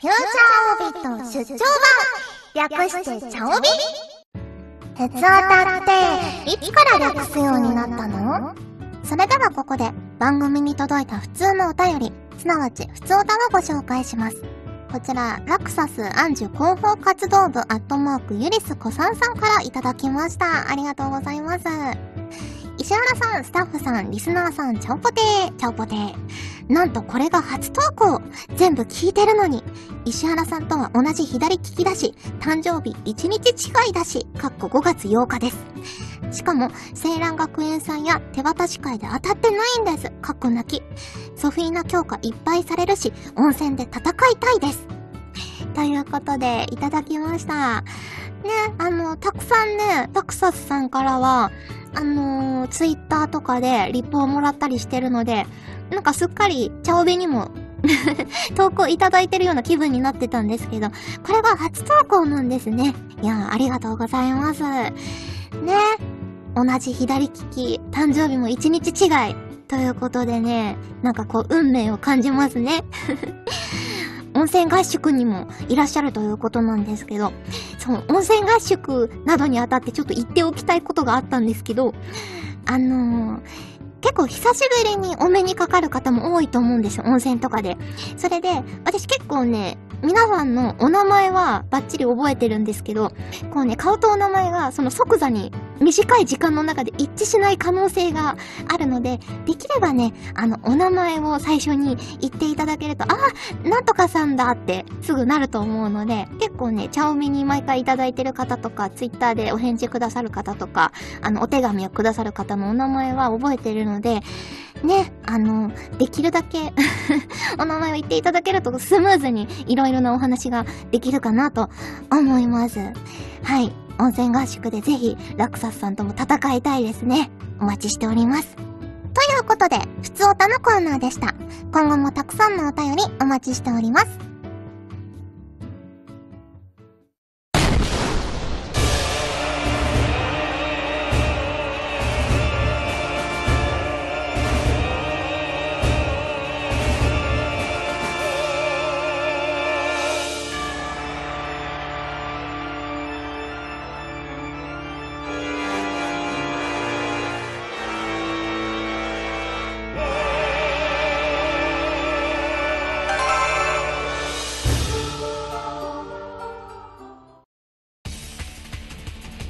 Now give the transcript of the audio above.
フューチャーオビット出張版略してチャオビ鉄オタっていつから略すようになったの？それではここで番組に届いた普通のお便り、すなわち普通オタをご紹介します。こちら、ラクサスアンジュ広報活動部アットマークユリスコサンさんからいただきました。ありがとうございます。石原さん、スタッフさん、リスナーさん、チャオポテー、チャオポテー。なんとこれが初投稿全部聞いてるのに石原さんとは同じ左利きだし、誕生日1日違いだし、かっこ5月8日です。しかも、青蘭学園さんや手渡し会で当たってないんです。かっこ泣き。ソフィーナ強化いっぱいされるし、温泉で戦いたいです。ということで、いただきました。ね、あの、たくさんね、タクサスさんからは、あのー、ツイッターとかでリップをもらったりしてるので、なんかすっかり、チャオベにも 投稿いただいてるような気分になってたんですけど、これが初投稿なんですね。いや、ありがとうございます。ね。同じ左利き、誕生日も1日違い。ということでね、なんかこう、運命を感じますね。温泉合宿にもいらっしゃるということなんですけど、そう、温泉合宿などにあたってちょっと言っておきたいことがあったんですけど、あのー、結構久しぶりにお目にかかる方も多いと思うんですよ、温泉とかで。それで、私結構ね、皆さんのお名前はバッチリ覚えてるんですけど、こうね、顔とお名前がその即座に短い時間の中で一致しない可能性があるので、できればね、あの、お名前を最初に言っていただけると、ああ、なんとかさんだってすぐなると思うので、結構ね、チャオミに毎回いただいてる方とか、ツイッターでお返事くださる方とか、あの、お手紙をくださる方のお名前は覚えてるので、ね、あの、できるだけ お名前を言っていただけるとスムーズにいろいろなお話ができるかなと思います。はい。温泉合宿でぜひ、ラクサスさんとも戦いたいですね。お待ちしております。ということで、ふつおたのコーナーでした。今後もたくさんのお便りお待ちしております。